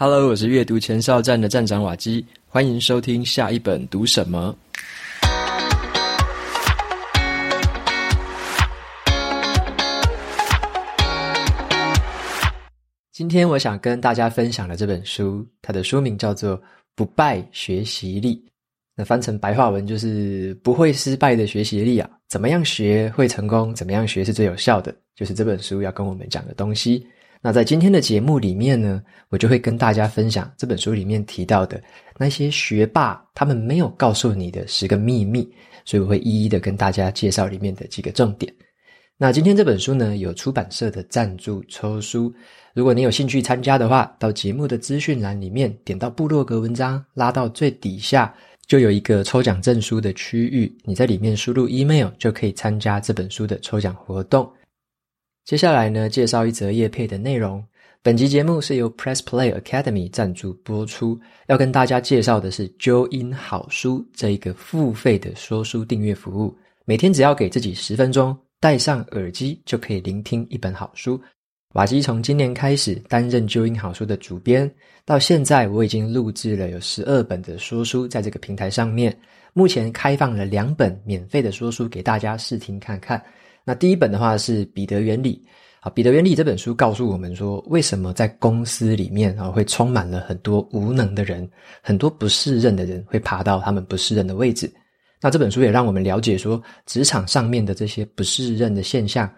Hello，我是阅读前哨站的站长瓦基，欢迎收听下一本读什么。今天我想跟大家分享的这本书，它的书名叫做《不败学习力》，那翻成白话文就是“不会失败的学习力”啊。怎么样学会成功？怎么样学是最有效的？就是这本书要跟我们讲的东西。那在今天的节目里面呢，我就会跟大家分享这本书里面提到的那些学霸他们没有告诉你的十个秘密，所以我会一一的跟大家介绍里面的几个重点。那今天这本书呢，有出版社的赞助抽书，如果你有兴趣参加的话，到节目的资讯栏里面点到部落格文章，拉到最底下就有一个抽奖证书的区域，你在里面输入 email 就可以参加这本书的抽奖活动。接下来呢，介绍一则叶配的内容。本集节目是由 Press Play Academy 赞助播出。要跟大家介绍的是啾音好书这一个付费的说书订阅服务。每天只要给自己十分钟，戴上耳机就可以聆听一本好书。瓦基从今年开始担任啾音好书的主编，到现在我已经录制了有十二本的说书在这个平台上面。目前开放了两本免费的说书给大家试听看看。那第一本的话是《彼得原理》啊，《彼得原理》这本书告诉我们说，为什么在公司里面啊会充满了很多无能的人，很多不适任的人会爬到他们不适任的位置。那这本书也让我们了解说，职场上面的这些不适任的现象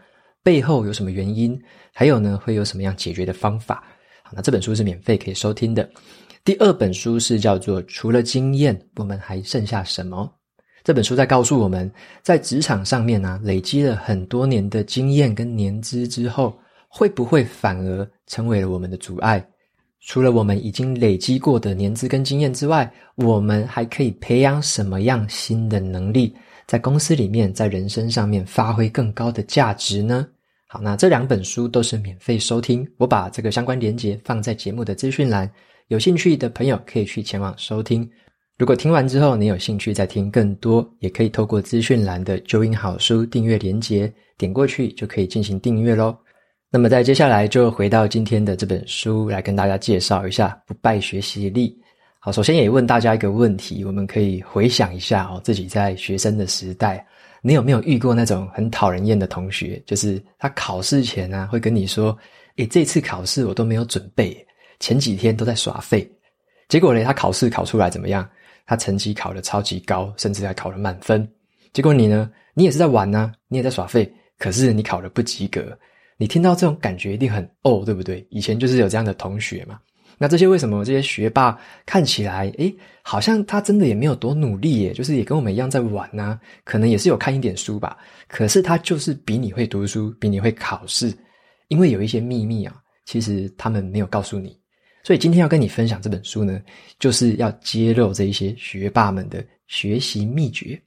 背后有什么原因，还有呢会有什么样解决的方法。好，那这本书是免费可以收听的。第二本书是叫做《除了经验，我们还剩下什么》。这本书在告诉我们，在职场上面呢、累积了很多年的经验跟年资之后，会不会反而成为了我们的阻碍？除了我们已经累积过的年资跟经验之外，我们还可以培养什么样新的能力，在公司里面，在人生上面发挥更高的价值呢？好，那这两本书都是免费收听，我把这个相关连接放在节目的资讯栏，有兴趣的朋友可以去前往收听。如果听完之后你有兴趣再听更多，也可以透过资讯栏的啾音好书订阅连结，点过去就可以进行订阅喽。那么在接下来就回到今天的这本书来跟大家介绍一下不败学习力。好，首先也问大家一个问题，我们可以回想一下哦，自己在学生的时代，你有没有遇过那种很讨人厌的同学？就是他考试前啊会跟你说：“诶，这次考试我都没有准备，前几天都在耍废。”结果呢，他考试考出来怎么样？他成绩考得超级高，甚至还考了满分。结果你呢？你也是在玩啊，你也在耍废。可是你考了不及格。你听到这种感觉一定很哦，对不对？以前就是有这样的同学嘛。那这些为什么这些学霸看起来，诶，好像他真的也没有多努力耶，就是也跟我们一样在玩啊。可能也是有看一点书吧。可是他就是比你会读书，比你会考试。因为有一些秘密啊，其实他们没有告诉你。所以今天要跟你分享这本书呢，就是要揭露这一些学霸们的学习秘诀。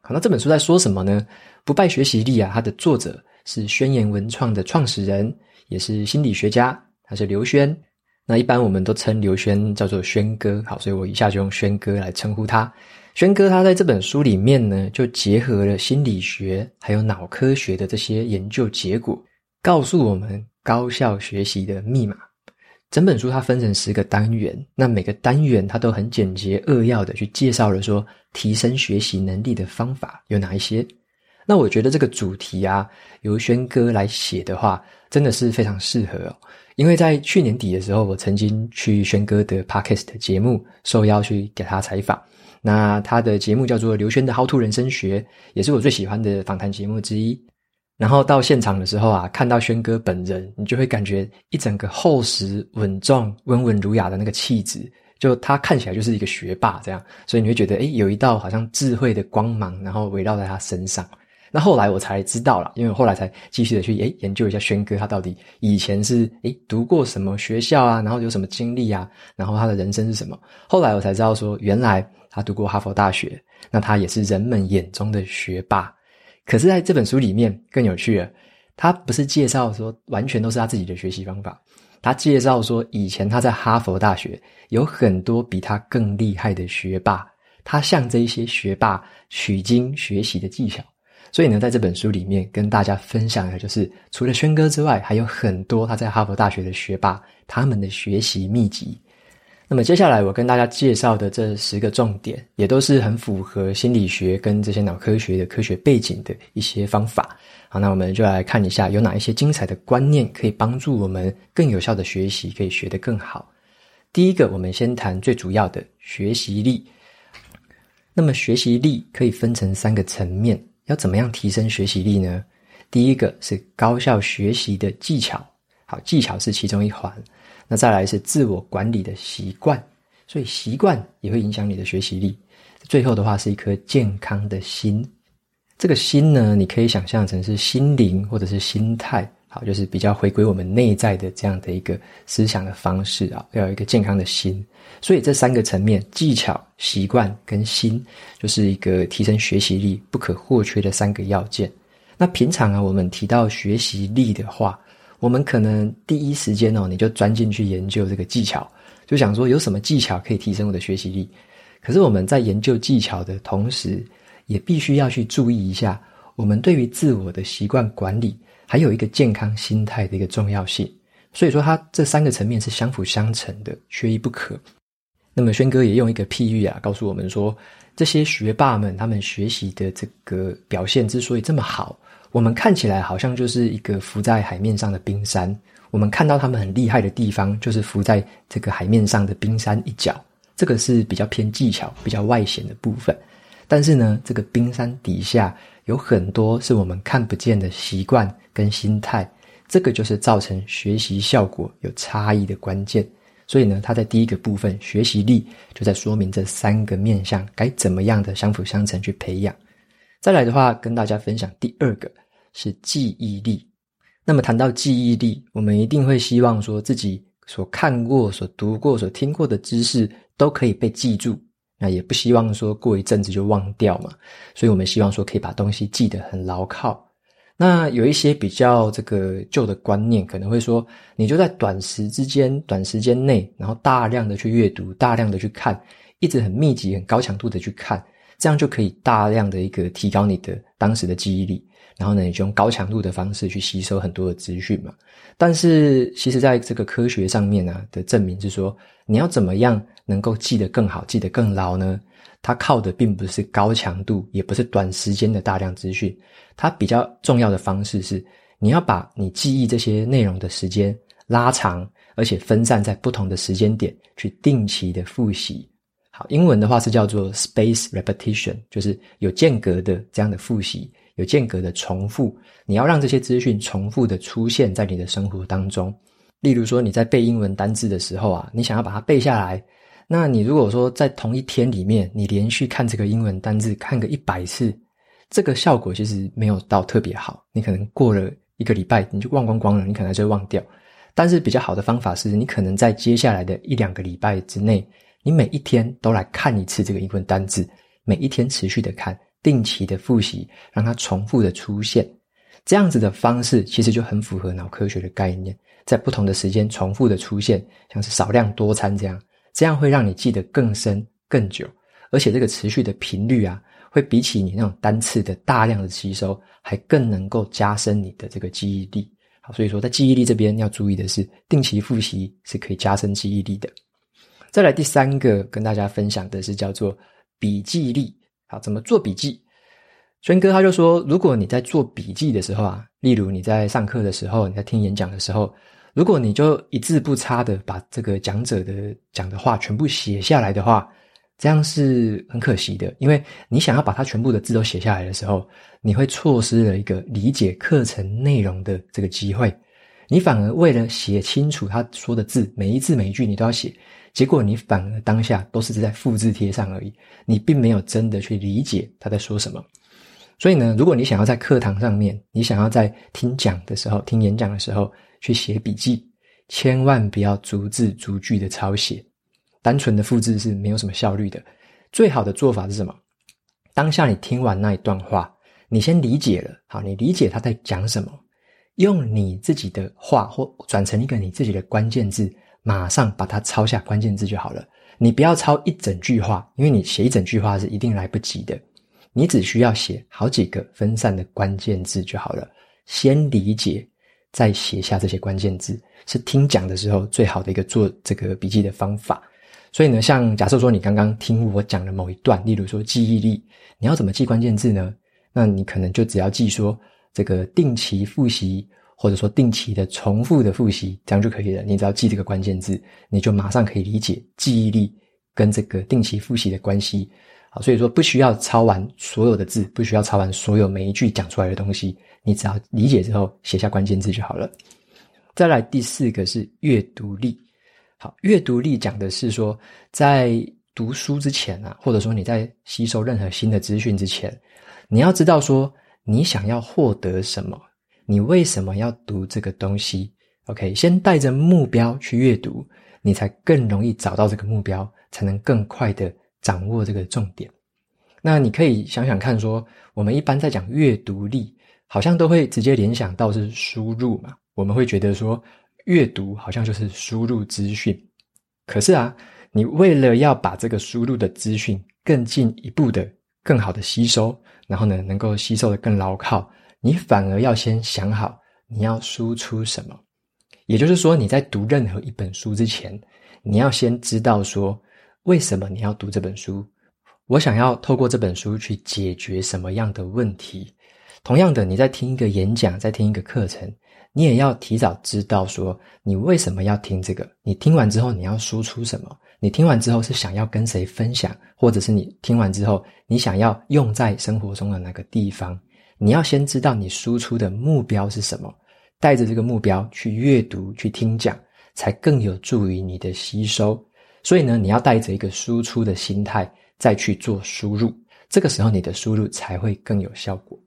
好，那这本书在说什么呢？不败学习力啊，它的作者是宣言文创的创始人，也是心理学家，他是刘轩。那一般我们都称刘轩叫做轩哥，好，所以我一下就用轩哥来称呼他。轩哥他在这本书里面呢，就结合了心理学还有脑科学的这些研究结果，告诉我们高效学习的密码。整本书它分成十个单元，那每个单元它都很简洁扼要的去介绍了说提升学习能力的方法有哪一些。那我觉得这个主题啊，由轩哥来写的话，真的是非常适合哦。因为在去年底的时候，我曾经去轩哥的 Podcast 节目受邀去给他采访，那他的节目叫做刘轩的 How to 人生学，也是我最喜欢的访谈节目之一。然后到现场的时候啊，看到轩哥本人，你就会感觉一整个厚实、稳重、温文儒雅的那个气质，就他看起来就是一个学霸这样，所以你会觉得，诶，有一道好像智慧的光芒，然后围绕在他身上。那后来我才知道了，因为我后来才继续的去诶研究一下轩哥他到底以前是诶读过什么学校啊，然后有什么经历啊，然后他的人生是什么。后来我才知道说，原来他读过哈佛大学，那他也是人们眼中的学霸。可是在这本书里面更有趣了，他不是介绍说完全都是他自己的学习方法，他介绍说以前他在哈佛大学有很多比他更厉害的学霸，他向这一些学霸取经学习的技巧。所以呢，在这本书里面跟大家分享的就是，除了轩哥之外，还有很多他在哈佛大学的学霸他们的学习秘籍。那么接下来我跟大家介绍的这十个重点，也都是很符合心理学跟这些脑科学的科学背景的一些方法。好，那我们就来看一下有哪一些精彩的观念可以帮助我们更有效的学习，可以学得更好。第一个，我们先谈最主要的学习力。那么学习力可以分成三个层面，要怎么样提升学习力呢？第一个是高效学习的技巧，好，技巧是其中一环。那再来是自我管理的习惯，所以习惯也会影响你的学习力。最后的话是一颗健康的心，这个心呢，你可以想象成是心灵或者是心态，好，就是比较回归我们内在的这样的一个思想的方式啊，要有一个健康的心。所以这三个层面，技巧、习惯跟心，就是一个提升学习力不可或缺的三个要件。那平常啊，我们提到学习力的话，我们可能第一时间哦，你就钻进去研究这个技巧，就想说有什么技巧可以提升我的学习力。可是我们在研究技巧的同时，也必须要去注意一下，我们对于自我的习惯管理，还有一个健康心态的一个重要性。所以说，它这三个层面是相辅相成的，缺一不可。那么，轩哥也用一个譬喻啊，告诉我们说，这些学霸们他们学习的这个表现之所以这么好。我们看起来好像就是一个浮在海面上的冰山，我们看到他们很厉害的地方，就是浮在这个海面上的冰山一角，这个是比较偏技巧、比较外显的部分。但是呢，这个冰山底下有很多是我们看不见的习惯跟心态，这个就是造成学习效果有差异的关键。所以呢，他在第一个部分学习力就在说明这三个面向该怎么样的相辅相成去培养。再来的话，跟大家分享第二个。是记忆力。那么谈到记忆力，我们一定会希望说自己所看过、所读过、所听过的知识都可以被记住。那也不希望说过一阵子就忘掉嘛。所以我们希望说可以把东西记得很牢靠。那有一些比较这个旧的观念，可能会说，你就在短时之间、短时间内，然后大量的去阅读、大量的去看，一直很密集、很高强度的去看，这样就可以大量的一个提高你的当时的记忆力。然后呢，你就用高强度的方式去吸收很多的资讯嘛。但是，其实在这个科学上面呢、啊、的证明是说，你要怎么样能够记得更好、记得更牢呢？它靠的并不是高强度，也不是短时间的大量资讯。它比较重要的方式是，你要把你记忆这些内容的时间拉长，而且分散在不同的时间点去定期的复习。好，英文的话是叫做 space repetition，就是有间隔的这样的复习。有间隔的重复，你要让这些资讯重复的出现在你的生活当中。例如说，你在背英文单字的时候啊，你想要把它背下来，那你如果说在同一天里面，你连续看这个英文单字看个一百次，这个效果其实没有到特别好。你可能过了一个礼拜，你就忘光光了，你可能就会忘掉。但是比较好的方法是，你可能在接下来的一两个礼拜之内，你每一天都来看一次这个英文单字，每一天持续的看。定期的复习，让它重复的出现，这样子的方式其实就很符合脑科学的概念，在不同的时间重复的出现，像是少量多餐这样，这样会让你记得更深更久，而且这个持续的频率啊，会比起你那种单次的大量的吸收，还更能够加深你的这个记忆力。好，所以说在记忆力这边要注意的是，定期复习是可以加深记忆力的。再来第三个跟大家分享的是叫做笔记力。好，怎么做笔记？轩哥他就说，如果你在做笔记的时候啊，例如你在上课的时候，你在听演讲的时候，如果你就一字不差的把这个讲者的讲的话全部写下来的话，这样是很可惜的，因为你想要把它全部的字都写下来的时候，你会错失了一个理解课程内容的这个机会，你反而为了写清楚他说的字，每一字每一句你都要写。结果你反而当下都是在复制贴上而已，你并没有真的去理解他在说什么。所以呢，如果你想要在课堂上面，你想要在听讲的时候、听演讲的时候去写笔记，千万不要逐字逐句的抄写，单纯的复制是没有什么效率的。最好的做法是什么？当下你听完那一段话，你先理解了，好，你理解他在讲什么，用你自己的话或转成一个你自己的关键字。马上把它抄下关键字就好了，你不要抄一整句话，因为你写一整句话是一定来不及的。你只需要写好几个分散的关键字就好了。先理解，再写下这些关键字，是听讲的时候最好的一个做这个笔记的方法。所以呢，像假设说你刚刚听我讲的某一段，例如说记忆力，你要怎么记关键字呢？那你可能就只要记说这个定期复习，或者说定期的重复的复习，这样就可以了。你只要记这个关键字，你就马上可以理解记忆力跟这个定期复习的关系。好，所以说不需要抄完所有的字，不需要抄完所有每一句讲出来的东西，你只要理解之后写下关键字就好了。再来第四个是阅读力。好，阅读力讲的是说，在读书之前啊，或者说你在吸收任何新的资讯之前，你要知道说你想要获得什么，你为什么要读这个东西？OK，先带着目标去阅读，你才更容易找到这个目标，才能更快的掌握这个重点。那你可以想想看说，说我们一般在讲阅读力，好像都会直接联想到是输入嘛。我们会觉得说，阅读好像就是输入资讯，可是啊，你为了要把这个输入的资讯更进一步的、更好的吸收，然后呢，能够吸收的更牢靠，你反而要先想好你要输出什么。也就是说，你在读任何一本书之前，你要先知道说，为什么你要读这本书？我想要透过这本书去解决什么样的问题？同样的，你在听一个演讲，在听一个课程。你也要提早知道说，你为什么要听这个？你听完之后你要输出什么？你听完之后是想要跟谁分享，或者是你听完之后你想要用在生活中的哪个地方？你要先知道你输出的目标是什么，带着这个目标去阅读、去听讲，才更有助于你的吸收。所以呢，你要带着一个输出的心态再去做输入，这个时候你的输入才会更有效果。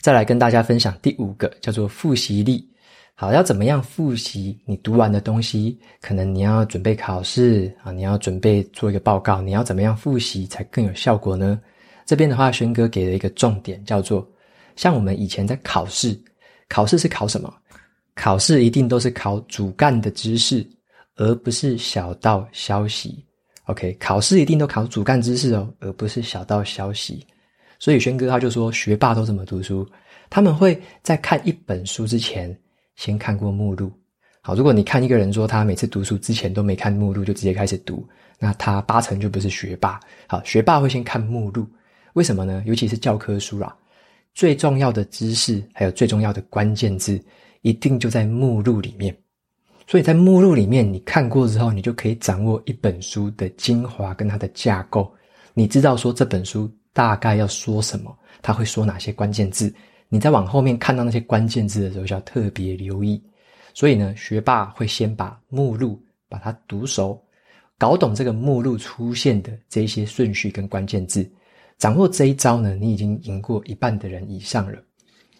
再来跟大家分享第五个，叫做复习力。好，要怎么样复习你读完的东西？可能你要准备考试啊，你要准备做一个报告，你要怎么样复习才更有效果呢？这边的话，轩哥给了一个重点，叫做像我们以前在考试，考试是考什么？考试一定都是考主干的知识，而不是小道消息。OK，考试一定都考主干知识哦，而不是小道消息。所以轩哥他就说，学霸都怎么读书？他们会在看一本书之前。先看过目录，好。如果你看一个人说他每次读书之前都没看目录就直接开始读，那他八成就不是学霸。好，学霸会先看目录，为什么呢？尤其是教科书啦，最重要的知识还有最重要的关键字，一定就在目录里面。所以在目录里面，你看过之后，你就可以掌握一本书的精华跟它的架构。你知道说这本书大概要说什么，他会说哪些关键字。你在往后面看到那些关键字的时候，就要特别留意。所以呢，学霸会先把目录把它读熟，搞懂这个目录出现的这些顺序跟关键字，掌握这一招呢，你已经赢过一半的人以上了。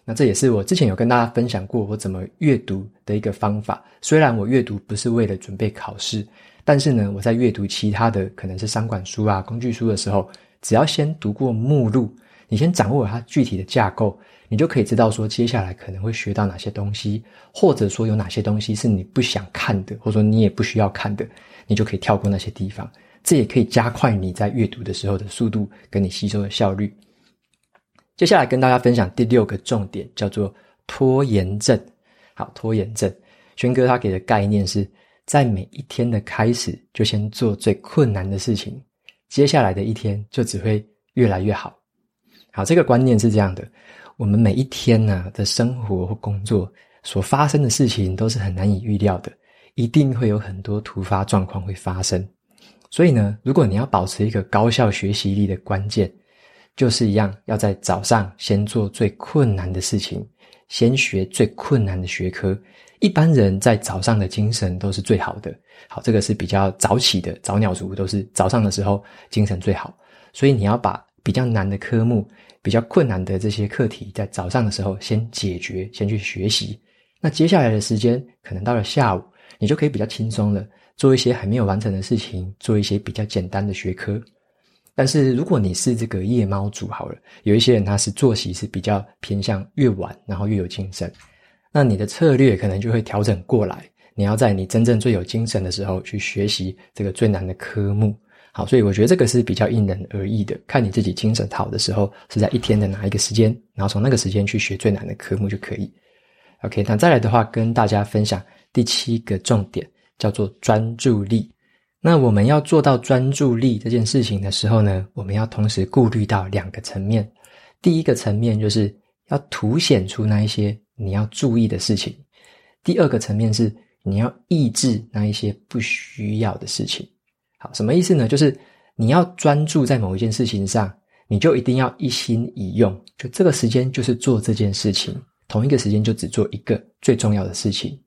那这也是我之前有跟大家分享过我怎么阅读的一个方法。虽然我阅读不是为了准备考试，但是呢，我在阅读其他的可能是商管书啊、工具书的时候，只要先读过目录，你先掌握它具体的架构。你就可以知道说，接下来可能会学到哪些东西，或者说有哪些东西是你不想看的，或者说你也不需要看的，你就可以跳过那些地方。这也可以加快你在阅读的时候的速度，跟你吸收的效率。接下来跟大家分享第六个重点，叫做拖延症。好，拖延症，轩哥他给的概念是在每一天的开始就先做最困难的事情，接下来的一天就只会越来越好。好，这个观念是这样的。我们每一天呢、的生活或工作所发生的事情都是很难以预料的，一定会有很多突发状况会发生。所以呢，如果你要保持一个高效学习力的关键，就是一样，要在早上先做最困难的事情，先学最困难的学科。一般人在早上的精神都是最好的。好，这个是比较早起的早鸟族，都是早上的时候精神最好。所以你要把比较难的科目。比较困难的这些课题，在早上的时候先解决，先去学习。那接下来的时间，可能到了下午，你就可以比较轻松了，做一些还没有完成的事情，做一些比较简单的学科。但是如果你是这个夜猫族，好了，有一些人他是作息是比较偏向越晚，然后越有精神，那你的策略可能就会调整过来，你要在你真正最有精神的时候去学习这个最难的科目。好，所以我觉得这个是比较因人而异的，看你自己精神好的时候是在一天的哪一个时间，然后从那个时间去学最难的科目就可以。OK，那再来的话，跟大家分享第七个重点，叫做专注力。那我们要做到专注力这件事情的时候呢，我们要同时顾虑到两个层面。第一个层面就是要凸显出那一些你要注意的事情；第二个层面是你要抑制那一些不需要的事情。好，什么意思呢？就是你要专注在某一件事情上，你就一定要一心一用，就这个时间就是做这件事情，同一个时间就只做一个最重要的事情。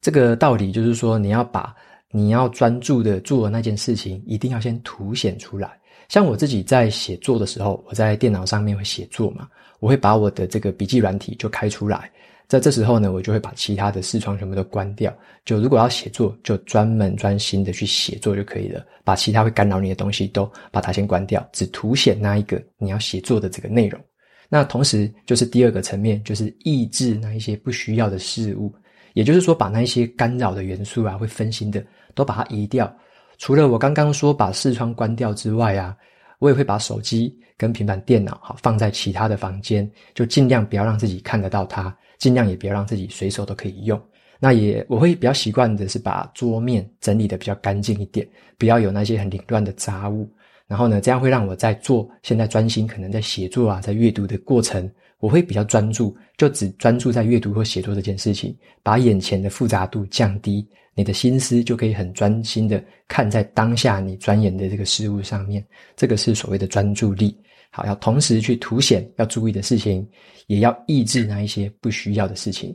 这个道理就是说，你要把你要专注的做的那件事情，一定要先凸显出来。像我自己在写作的时候，我在电脑上面会写作嘛，我会把我的这个笔记软体就开出来。在这时候呢，我就会把其他的视窗全部都关掉。就如果要写作，就专门专心的去写作就可以了。把其他会干扰你的东西都把它先关掉，只凸显那一个你要写作的这个内容。那同时就是第二个层面，就是抑制那一些不需要的事物。也就是说，把那一些干扰的元素啊，会分心的，都把它移掉。除了我刚刚说把视窗关掉之外啊，我也会把手机跟平板电脑好放在其他的房间，就尽量不要让自己看得到它。尽量也不要让自己随手都可以用。那也我会比较习惯的是把桌面整理的比较干净一点，不要有那些很凌乱的杂物。然后呢，这样会让我在做现在专心可能在写作啊，在阅读的过程，我会比较专注，就只专注在阅读或写作这件事情，把眼前的复杂度降低，你的心思就可以很专心的看在当下你钻研的这个事物上面。这个是所谓的专注力。好，要同时去凸显要注意的事情，也要抑制那一些不需要的事情。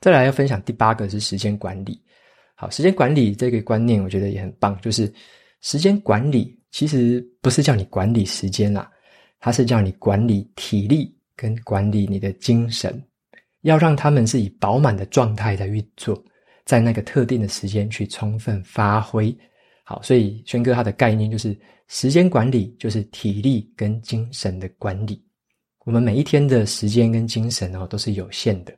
再来要分享第八个是时间管理。好，时间管理这个观念我觉得也很棒，就是时间管理其实不是叫你管理时间啦，它是叫你管理体力跟管理你的精神，要让他们是以饱满的状态在运作，在那个特定的时间去充分发挥。好，所以轩哥他的概念就是时间管理，就是体力跟精神的管理。我们每一天的时间跟精神哦都是有限的，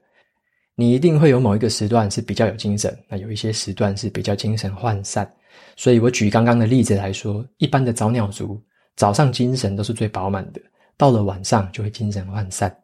你一定会有某一个时段是比较有精神，那有一些时段是比较精神涣散。所以我举刚刚的例子来说，一般的早鸟族早上精神都是最饱满的，到了晚上就会精神涣散。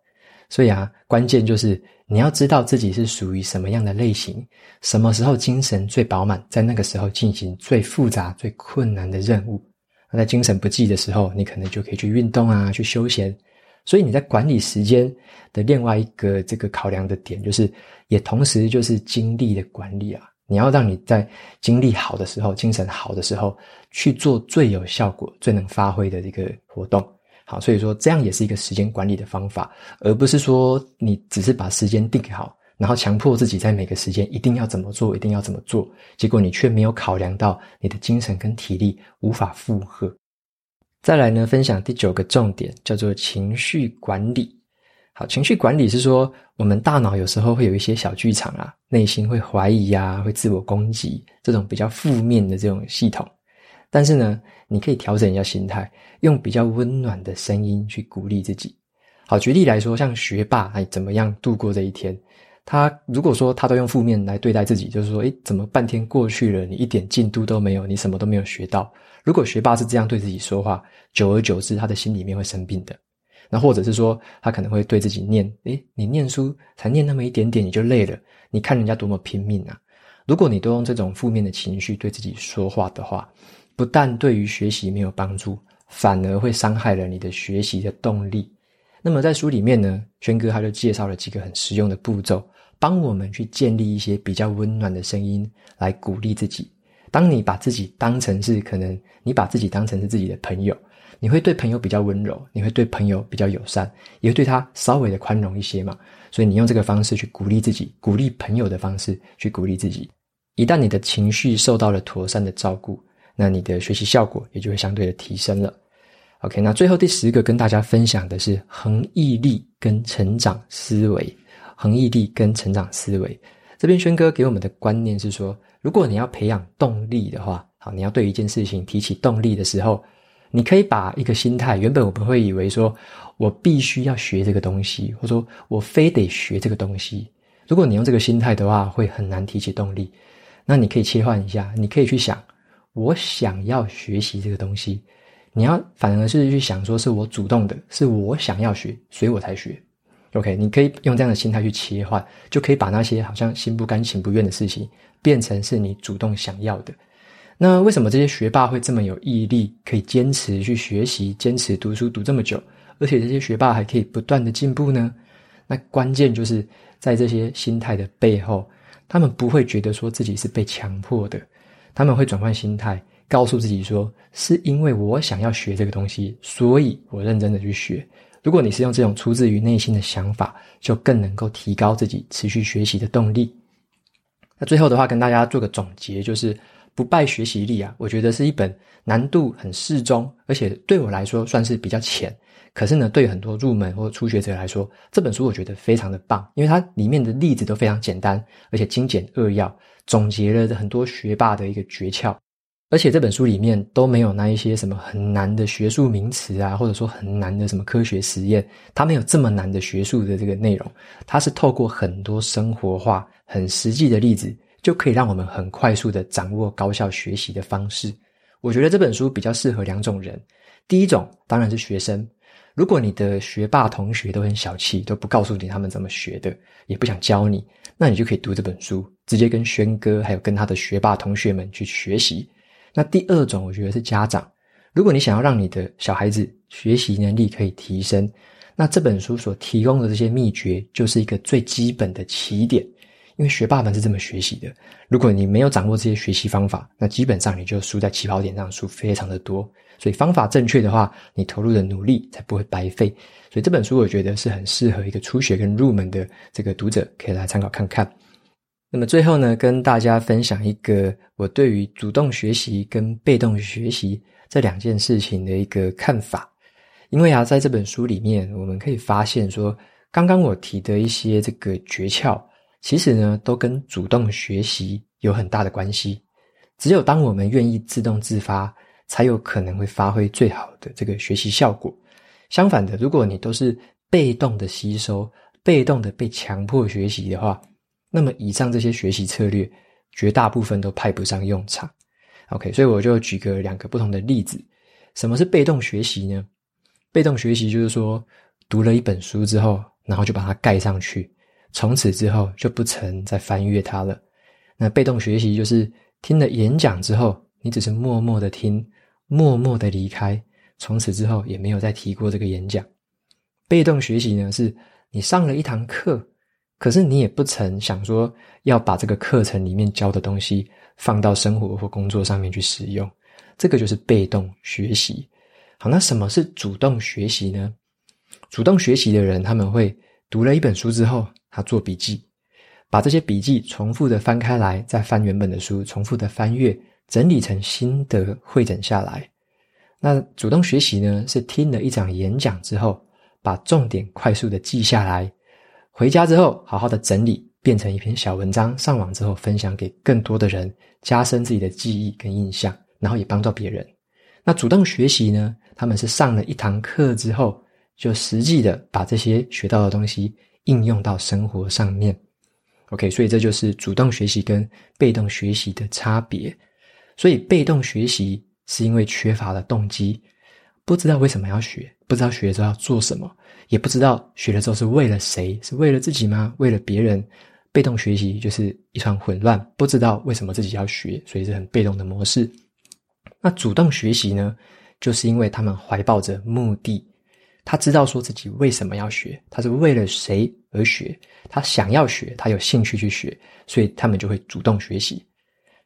所以啊，关键就是你要知道自己是属于什么样的类型，什么时候精神最饱满，在那个时候进行最复杂、最困难的任务。那在精神不济的时候，你可能就可以去运动啊，去休闲。所以你在管理时间的另外一个这个考量的点，就是也同时就是精力的管理啊。你要让你在精力好的时候、精神好的时候，去做最有效果、最能发挥的一个活动。好，所以说这样也是一个时间管理的方法，而不是说你只是把时间定好，然后强迫自己在每个时间一定要怎么做，一定要怎么做，结果你却没有考量到你的精神跟体力无法负荷。再来呢，分享第九个重点，叫做情绪管理。好，情绪管理是说我们大脑有时候会有一些小剧场啊，内心会怀疑啊，会自我攻击，这种比较负面的这种系统。但是呢，你可以调整一下心态，用比较温暖的声音去鼓励自己。好，举例来说，像学霸，哎，怎么样度过这一天？他如果说他都用负面来对待自己，就是说，诶，怎么半天过去了，你一点进度都没有，你什么都没有学到？如果学霸是这样对自己说话，久而久之，他的心里面会生病的。那或者是说，他可能会对自己念：诶，你念书才念那么一点点，你就累了？你看人家多么拼命啊！如果你都用这种负面的情绪对自己说话的话，不但对于学习没有帮助，反而会伤害了你的学习的动力。那么在书里面呢，轩哥他就介绍了几个很实用的步骤，帮我们去建立一些比较温暖的声音来鼓励自己。当你把自己当成是可能，你把自己当成是自己的朋友，你会对朋友比较温柔，你会对朋友比较友善，也会对他稍微的宽容一些嘛。所以你用这个方式去鼓励自己，鼓励朋友的方式去鼓励自己。一旦你的情绪受到了妥善的照顾，那你的学习效果也就会相对的提升了。OK，那最后第十个跟大家分享的是恒毅力跟成长思维。恒毅力跟成长思维，这边轩哥给我们的观念是说，如果你要培养动力的话，好，你要对一件事情提起动力的时候，你可以把一个心态，原本我们会以为说我必须要学这个东西，或者说我非得学这个东西。如果你用这个心态的话，会很难提起动力。那你可以切换一下，你可以去想。我想要学习这个东西，你要反而是去想说，是我主动的，是我想要学，所以我才学。OK，你可以用这样的心态去切换，就可以把那些好像心不甘情不愿的事情，变成是你主动想要的。那为什么这些学霸会这么有毅力，可以坚持去学习，坚持读书读这么久，而且这些学霸还可以不断的进步呢？那关键就是在这些心态的背后，他们不会觉得说自己是被强迫的，他们会转换心态，告诉自己说，是因为我想要学这个东西，所以我认真的去学。如果你是用这种出自于内心的想法，就更能够提高自己持续学习的动力。那最后的话，跟大家做个总结，就是。不败学习力啊，我觉得是一本难度很适中，而且对我来说算是比较浅。可是呢，对很多入门或初学者来说，这本书我觉得非常的棒，因为它里面的例子都非常简单，而且精简扼要，总结了很多学霸的一个诀窍。而且这本书里面都没有那一些什么很难的学术名词啊，或者说很难的什么科学实验，它没有这么难的学术的这个内容，它是透过很多生活化、很实际的例子。就可以让我们很快速的掌握高效学习的方式。我觉得这本书比较适合两种人。第一种当然是学生，如果你的学霸同学都很小气，都不告诉你他们怎么学的，也不想教你，那你就可以读这本书，直接跟轩哥还有跟他的学霸同学们去学习。那第二种，我觉得是家长，如果你想要让你的小孩子学习能力可以提升，那这本书所提供的这些秘诀，就是一个最基本的起点。因为学霸们是这么学习的，如果你没有掌握这些学习方法，那基本上你就输在起跑点上，输非常的多。所以方法正确的话，你投入的努力才不会白费。所以这本书我觉得是很适合一个初学跟入门的这个读者可以来参考看看。那么最后呢，跟大家分享一个我对于主动学习跟被动学习这两件事情的一个看法。因为啊，在这本书里面，我们可以发现说，刚刚我提的一些这个诀窍。其实呢，都跟主动学习有很大的关系。只有当我们愿意自动自发，才有可能会发挥最好的这个学习效果。相反的，如果你都是被动的吸收、被动的被强迫学习的话，那么以上这些学习策略，绝大部分都派不上用场。OK，所以我就举个两个不同的例子。什么是被动学习呢？被动学习就是说，读了一本书之后，然后就把它盖上去。从此之后就不曾再翻阅它了。那被动学习就是听了演讲之后，你只是默默的听，默默的离开，从此之后也没有再提过这个演讲。被动学习呢，是你上了一堂课，可是你也不曾想说要把这个课程里面教的东西放到生活或工作上面去使用，这个就是被动学习。好，那什么是主动学习呢？主动学习的人，他们会读了一本书之后。他做笔记，把这些笔记重复的翻开来，再翻原本的书，重复的翻阅，整理成心得，汇整下来。那主动学习呢，是听了一场演讲之后，把重点快速的记下来，回家之后好好的整理，变成一篇小文章，上网之后分享给更多的人，加深自己的记忆跟印象，然后也帮助别人。那主动学习呢，他们是上了一堂课之后，就实际的把这些学到的东西。应用到生活上面，OK，所以这就是主动学习跟被动学习的差别。所以被动学习是因为缺乏了动机，不知道为什么要学，不知道学了之后要做什么，也不知道学了之后是为了谁，是为了自己吗？为了别人？被动学习就是一团混乱，不知道为什么自己要学，所以是很被动的模式。那主动学习呢，就是因为他们怀抱着目的。他知道说自己为什么要学，他是为了谁而学，他想要学，他有兴趣去学，所以他们就会主动学习。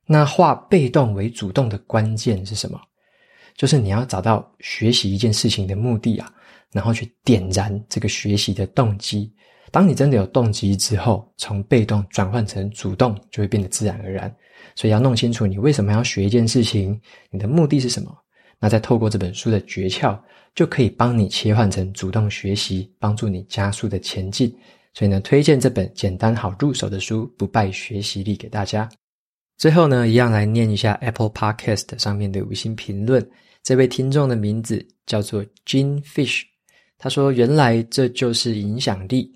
那化被动为主动的关键是什么？就是你要找到学习一件事情的目的啊，然后去点燃这个学习的动机。当你真的有动机之后，从被动转换成主动，就会变得自然而然。所以要弄清楚你为什么要学一件事情，你的目的是什么。那再透过这本书的诀窍。就可以帮你切换成主动学习，帮助你加速的前进。所以呢，推荐这本简单好入手的书《不败学习力》给大家。最后呢，一样来念一下 Apple Podcast 上面的五星评论。这位听众的名字叫做 Jean Fish，他说：“原来这就是影响力。”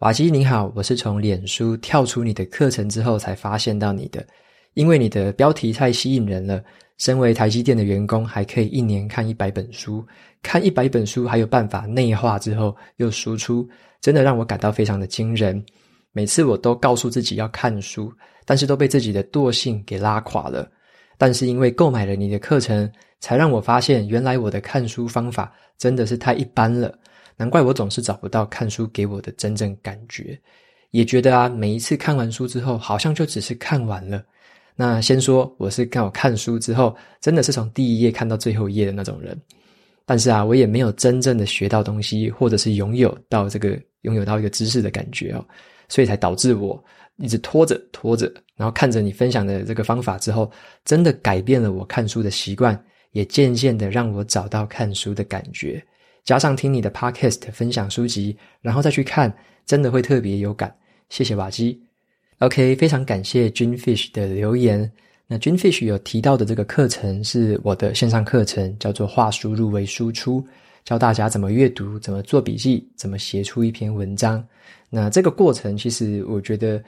瓦基你好，我是从脸书跳出你的课程之后才发现到你的，因为你的标题太吸引人了。身为台积电的员工，还可以一年看一百本书，看一百本书还有办法内化之后又输出，真的让我感到非常的惊人。每次我都告诉自己要看书，但是都被自己的惰性给拉垮了。但是因为购买了你的课程，才让我发现原来我的看书方法真的是太一般了，难怪我总是找不到看书给我的真正感觉，也觉得啊，每一次看完书之后，好像就只是看完了。那先说我是刚好看书之后，真的是从第一页看到最后一页的那种人，但是啊，我也没有真正的学到东西，或者是拥有到这个拥有到一个知识的感觉哦，所以才导致我。一直拖着拖着，然后看着你分享的这个方法之后，真的改变了我看书的习惯，也渐渐的让我找到看书的感觉。加上听你的 podcast 分享书籍，然后再去看，真的会特别有感。谢谢瓦基。OK，非常感谢 Dreamfish 的留言。那 Dreamfish 有提到的这个课程是我的线上课程，叫做“化输入为输出”。教大家怎么阅读，怎么做笔记，怎么写出一篇文章。那这个过程，其实我觉得，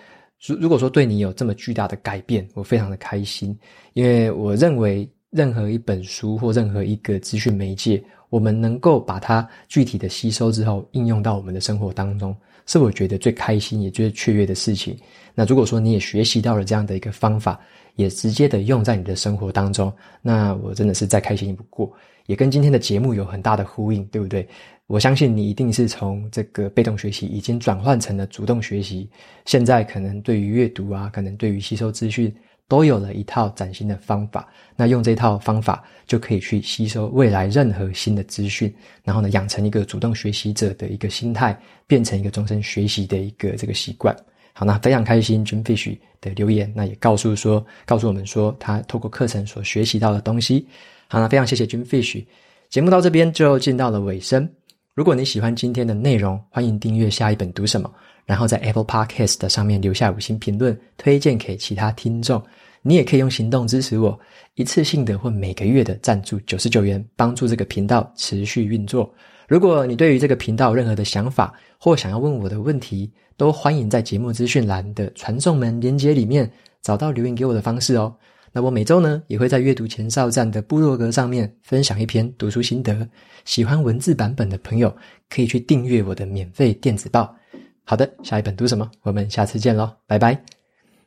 如如果说对你有这么巨大的改变，我非常的开心。因为我认为，任何一本书或任何一个资讯媒介，我们能够把它具体的吸收之后，应用到我们的生活当中，是我觉得最开心也最雀跃的事情。那如果说你也学习到了这样的一个方法，也直接的用在你的生活当中，那我真的是再开心不过。也跟今天的节目有很大的呼应，对不对？我相信你一定是从这个被动学习已经转换成了主动学习，现在可能对于阅读啊，可能对于吸收资讯，都有了一套崭新的方法。那用这套方法就可以去吸收未来任何新的资讯，然后呢，养成一个主动学习者的一个心态，变成一个终身学习的一个这个习惯。好，那非常开心，Dreamfish 的留言，那也告诉说，告诉我们说，他透过课程所学习到的东西。好，那非常谢谢 Dreamfish。节目到这边就进到了尾声。如果你喜欢今天的内容，欢迎订阅下一本读什么，然后在 Apple Podcast 上面留下五星评论，推荐给其他听众。你也可以用行动支持我，一次性的或每个月的赞助九十九元，帮助这个频道持续运作。如果你对于这个频道有任何的想法或想要问我的问题，都欢迎在节目资讯栏的传送门连接里面找到留言给我的方式哦。那我每周呢，也会在阅读前哨站的部落格上面分享一篇读书心得。喜欢文字版本的朋友，可以去订阅我的免费电子报。好的，下一本读什么？我们下次见喽，拜拜。